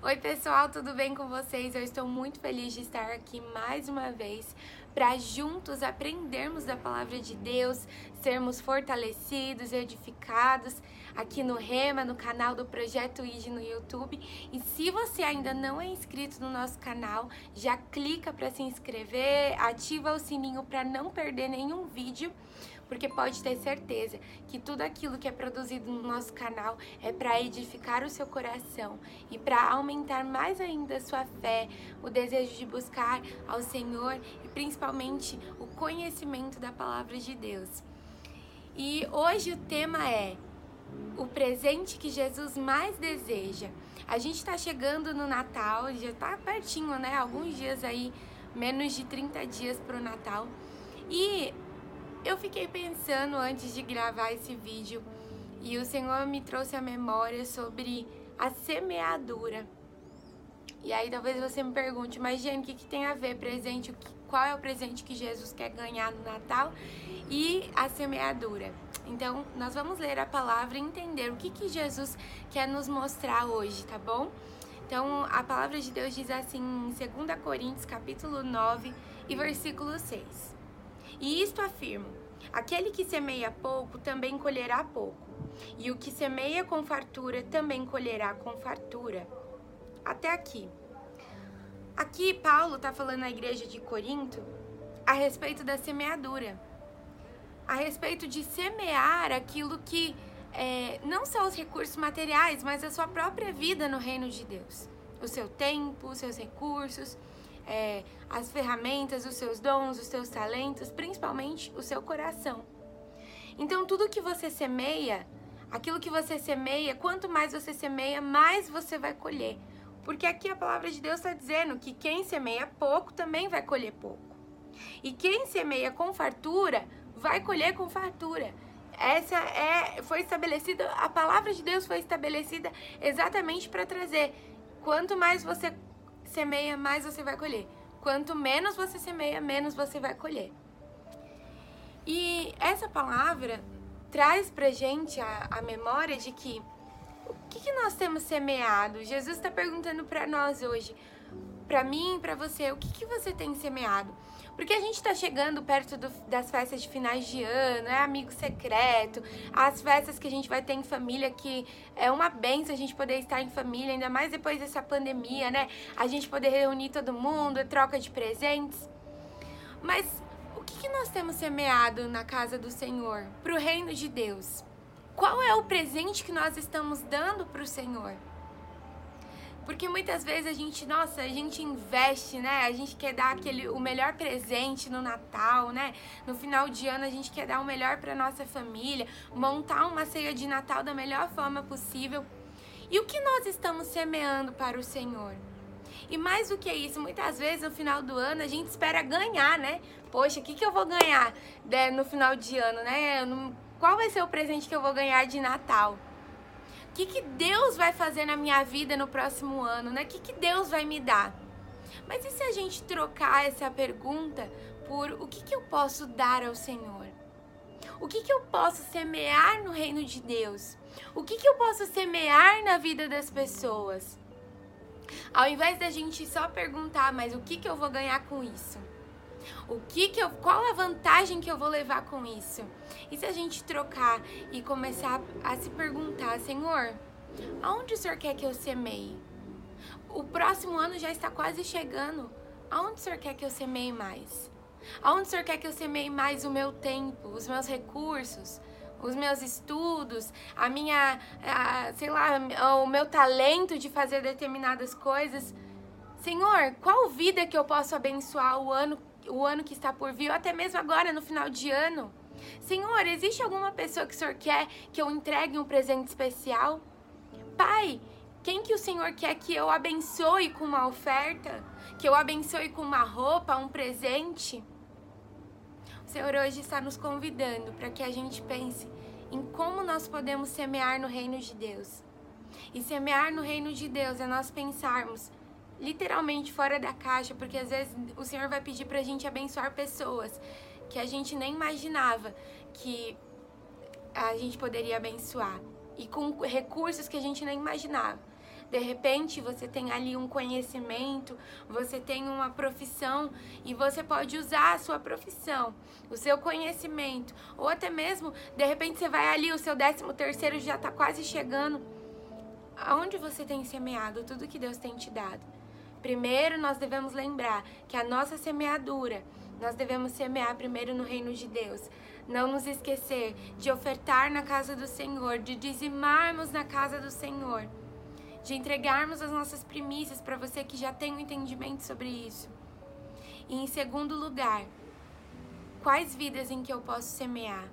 Oi, pessoal, tudo bem com vocês? Eu estou muito feliz de estar aqui mais uma vez para juntos aprendermos da palavra de Deus, sermos fortalecidos, edificados aqui no Rema, no canal do Projeto ID no YouTube. E se você ainda não é inscrito no nosso canal, já clica para se inscrever, ativa o sininho para não perder nenhum vídeo porque pode ter certeza que tudo aquilo que é produzido no nosso canal é para edificar o seu coração e para aumentar mais ainda a sua fé, o desejo de buscar ao Senhor e principalmente o conhecimento da palavra de Deus. E hoje o tema é o presente que Jesus mais deseja. A gente está chegando no Natal, já está pertinho, né? Alguns dias aí, menos de 30 dias para o Natal. E eu fiquei pensando antes de gravar esse vídeo e o Senhor me trouxe a memória sobre a semeadura. E aí talvez você me pergunte, mas Jane, o que, que tem a ver presente? Qual é o presente que Jesus quer ganhar no Natal e a semeadura? Então, nós vamos ler a palavra e entender o que, que Jesus quer nos mostrar hoje, tá bom? Então, a palavra de Deus diz assim em 2 Coríntios, capítulo 9 e versículo 6. E isto afirmo: aquele que semeia pouco também colherá pouco, e o que semeia com fartura também colherá com fartura. Até aqui. Aqui, Paulo está falando na igreja de Corinto a respeito da semeadura, a respeito de semear aquilo que é, não só os recursos materiais, mas a sua própria vida no reino de Deus. O seu tempo, os seus recursos, é, as ferramentas, os seus dons, os seus talentos, principalmente o seu coração. Então, tudo que você semeia, aquilo que você semeia, quanto mais você semeia, mais você vai colher. Porque aqui a palavra de Deus está dizendo que quem semeia pouco também vai colher pouco. E quem semeia com fartura vai colher com fartura. Essa é foi estabelecida, a palavra de Deus foi estabelecida exatamente para trazer quanto mais você semeia, mais você vai colher. Quanto menos você semeia, menos você vai colher. E essa palavra traz pra gente a, a memória de que o que, que nós temos semeado? Jesus está perguntando para nós hoje, para mim, para você, o que, que você tem semeado? Porque a gente está chegando perto do, das festas de finais de ano, é amigo secreto, as festas que a gente vai ter em família, que é uma benção a gente poder estar em família, ainda mais depois dessa pandemia, né? A gente poder reunir todo mundo, troca de presentes. Mas o que, que nós temos semeado na casa do Senhor, para o reino de Deus? Qual é o presente que nós estamos dando para o Senhor? Porque muitas vezes a gente, nossa, a gente investe, né? A gente quer dar aquele o melhor presente no Natal, né? No final de ano a gente quer dar o melhor para nossa família, montar uma ceia de Natal da melhor forma possível. E o que nós estamos semeando para o Senhor? E mais do que isso, muitas vezes no final do ano a gente espera ganhar, né? Poxa, o que, que eu vou ganhar né, no final de ano, né? Qual vai ser o presente que eu vou ganhar de Natal? que, que Deus vai fazer na minha vida no próximo ano, né? O que, que Deus vai me dar? Mas e se a gente trocar essa pergunta por o que, que eu posso dar ao Senhor? O que, que eu posso semear no reino de Deus? O que, que eu posso semear na vida das pessoas? Ao invés da gente só perguntar, mas o que, que eu vou ganhar com isso? O que que eu, qual a vantagem que eu vou levar com isso? E se a gente trocar e começar a se perguntar, Senhor, aonde o Senhor quer que eu semeie? O próximo ano já está quase chegando. Aonde o Senhor quer que eu semeie mais? Aonde o Senhor quer que eu semeie mais o meu tempo, os meus recursos, os meus estudos, a minha, a, sei lá, o meu talento de fazer determinadas coisas? Senhor, qual vida que eu posso abençoar o ano o ano que está por vir, ou até mesmo agora no final de ano. Senhor, existe alguma pessoa que o Senhor quer que eu entregue um presente especial? Pai, quem que o Senhor quer que eu abençoe com uma oferta? Que eu abençoe com uma roupa, um presente? O Senhor hoje está nos convidando para que a gente pense em como nós podemos semear no reino de Deus. E semear no reino de Deus é nós pensarmos literalmente fora da caixa, porque às vezes o Senhor vai pedir pra gente abençoar pessoas que a gente nem imaginava que a gente poderia abençoar e com recursos que a gente nem imaginava. de repente você tem ali um conhecimento, você tem uma profissão e você pode usar a sua profissão, o seu conhecimento, ou até mesmo, de repente você vai ali, o seu décimo terceiro já está quase chegando. Aonde você tem semeado tudo que Deus tem te dado? Primeiro, nós devemos lembrar que a nossa semeadura, nós devemos semear primeiro no reino de Deus. Não nos esquecer de ofertar na casa do Senhor, de dizimarmos na casa do Senhor, de entregarmos as nossas primícias para você que já tem um entendimento sobre isso. E em segundo lugar, quais vidas em que eu posso semear?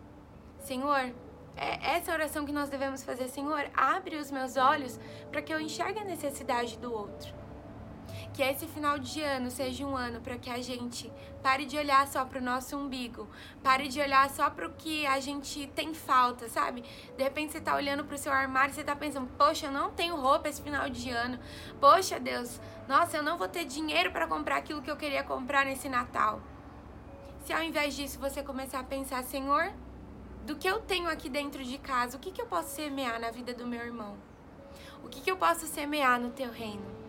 Senhor, é essa oração que nós devemos fazer, Senhor, abre os meus olhos para que eu enxergue a necessidade do outro. Que esse final de ano seja um ano para que a gente pare de olhar só para o nosso umbigo, pare de olhar só para o que a gente tem falta, sabe? De repente você está olhando para o seu armário e você está pensando: poxa, eu não tenho roupa esse final de ano. Poxa, Deus, nossa, eu não vou ter dinheiro para comprar aquilo que eu queria comprar nesse Natal. Se ao invés disso você começar a pensar: Senhor, do que eu tenho aqui dentro de casa, o que, que eu posso semear na vida do meu irmão? O que, que eu posso semear no teu reino?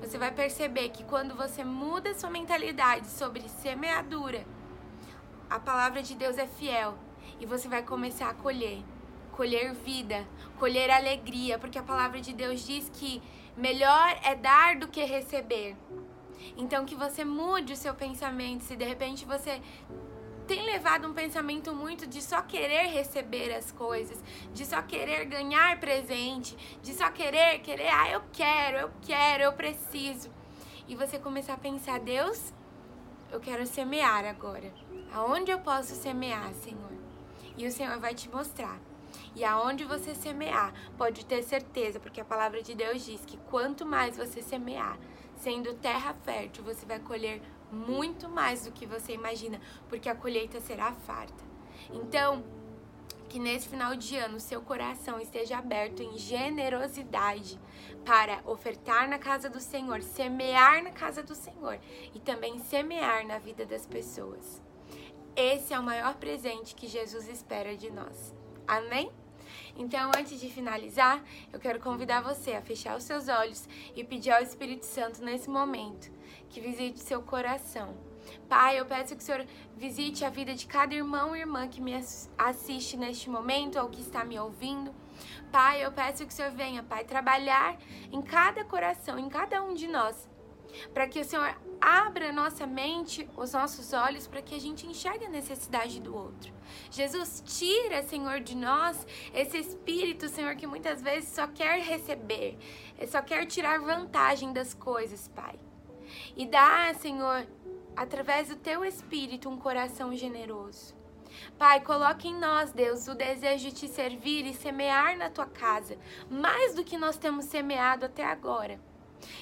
Você vai perceber que quando você muda sua mentalidade sobre semeadura, a palavra de Deus é fiel e você vai começar a colher, colher vida, colher alegria, porque a palavra de Deus diz que melhor é dar do que receber. Então que você mude o seu pensamento, se de repente você tem levado um pensamento muito de só querer receber as coisas, de só querer ganhar presente, de só querer, querer, ah, eu quero, eu quero, eu preciso. E você começar a pensar, Deus, eu quero semear agora. Aonde eu posso semear, Senhor? E o Senhor vai te mostrar. E aonde você semear, pode ter certeza, porque a palavra de Deus diz que quanto mais você semear, sendo terra fértil, você vai colher muito mais do que você imagina, porque a colheita será farta. Então, que nesse final de ano seu coração esteja aberto em generosidade para ofertar na casa do Senhor, semear na casa do Senhor e também semear na vida das pessoas. Esse é o maior presente que Jesus espera de nós. Amém? Então, antes de finalizar, eu quero convidar você a fechar os seus olhos e pedir ao Espírito Santo nesse momento que visite seu coração. Pai, eu peço que o Senhor visite a vida de cada irmão e irmã que me assiste neste momento ou que está me ouvindo. Pai, eu peço que o Senhor venha, Pai, trabalhar em cada coração, em cada um de nós, para que o Senhor abra nossa mente, os nossos olhos, para que a gente enxergue a necessidade do outro. Jesus, tira, Senhor, de nós esse espírito, Senhor, que muitas vezes só quer receber, só quer tirar vantagem das coisas, Pai. E dá, Senhor, através do teu espírito, um coração generoso. Pai, coloque em nós, Deus, o desejo de te servir e semear na tua casa, mais do que nós temos semeado até agora.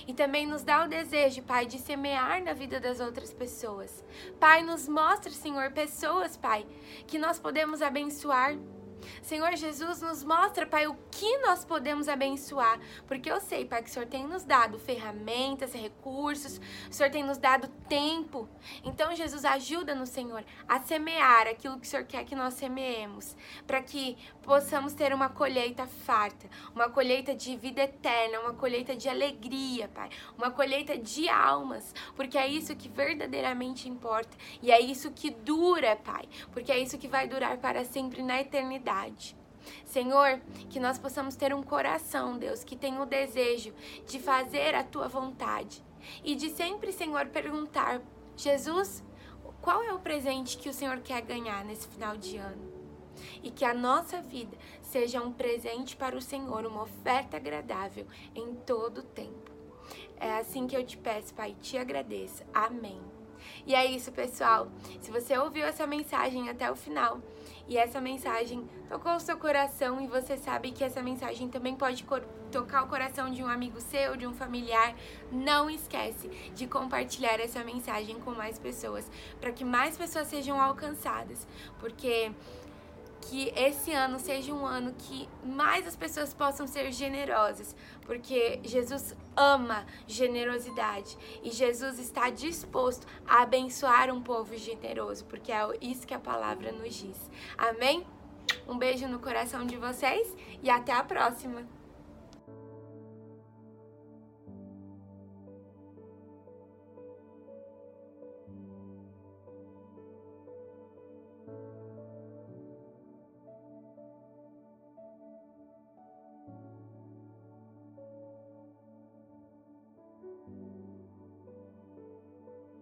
E também nos dá o desejo, Pai, de semear na vida das outras pessoas. Pai, nos mostra, Senhor, pessoas, Pai, que nós podemos abençoar Senhor Jesus, nos mostra, Pai, o que nós podemos abençoar, porque eu sei, Pai, que o Senhor tem nos dado ferramentas, recursos, o Senhor tem nos dado tempo. Então, Jesus, ajuda-nos, Senhor, a semear aquilo que o Senhor quer que nós semeemos, para que possamos ter uma colheita farta, uma colheita de vida eterna, uma colheita de alegria, Pai, uma colheita de almas, porque é isso que verdadeiramente importa e é isso que dura, Pai, porque é isso que vai durar para sempre na eternidade verdade. Senhor, que nós possamos ter um coração, Deus, que tem o desejo de fazer a tua vontade e de sempre, Senhor, perguntar: Jesus, qual é o presente que o Senhor quer ganhar nesse final de ano? E que a nossa vida seja um presente para o Senhor, uma oferta agradável em todo o tempo. É assim que eu te peço, Pai, te agradeço. Amém. E é isso, pessoal. Se você ouviu essa mensagem até o final, e essa mensagem tocou o seu coração e você sabe que essa mensagem também pode tocar o coração de um amigo seu, de um familiar, não esquece de compartilhar essa mensagem com mais pessoas, para que mais pessoas sejam alcançadas, porque que esse ano seja um ano que mais as pessoas possam ser generosas, porque Jesus ama generosidade e Jesus está disposto a abençoar um povo generoso, porque é isso que a palavra nos diz. Amém? Um beijo no coração de vocês e até a próxima!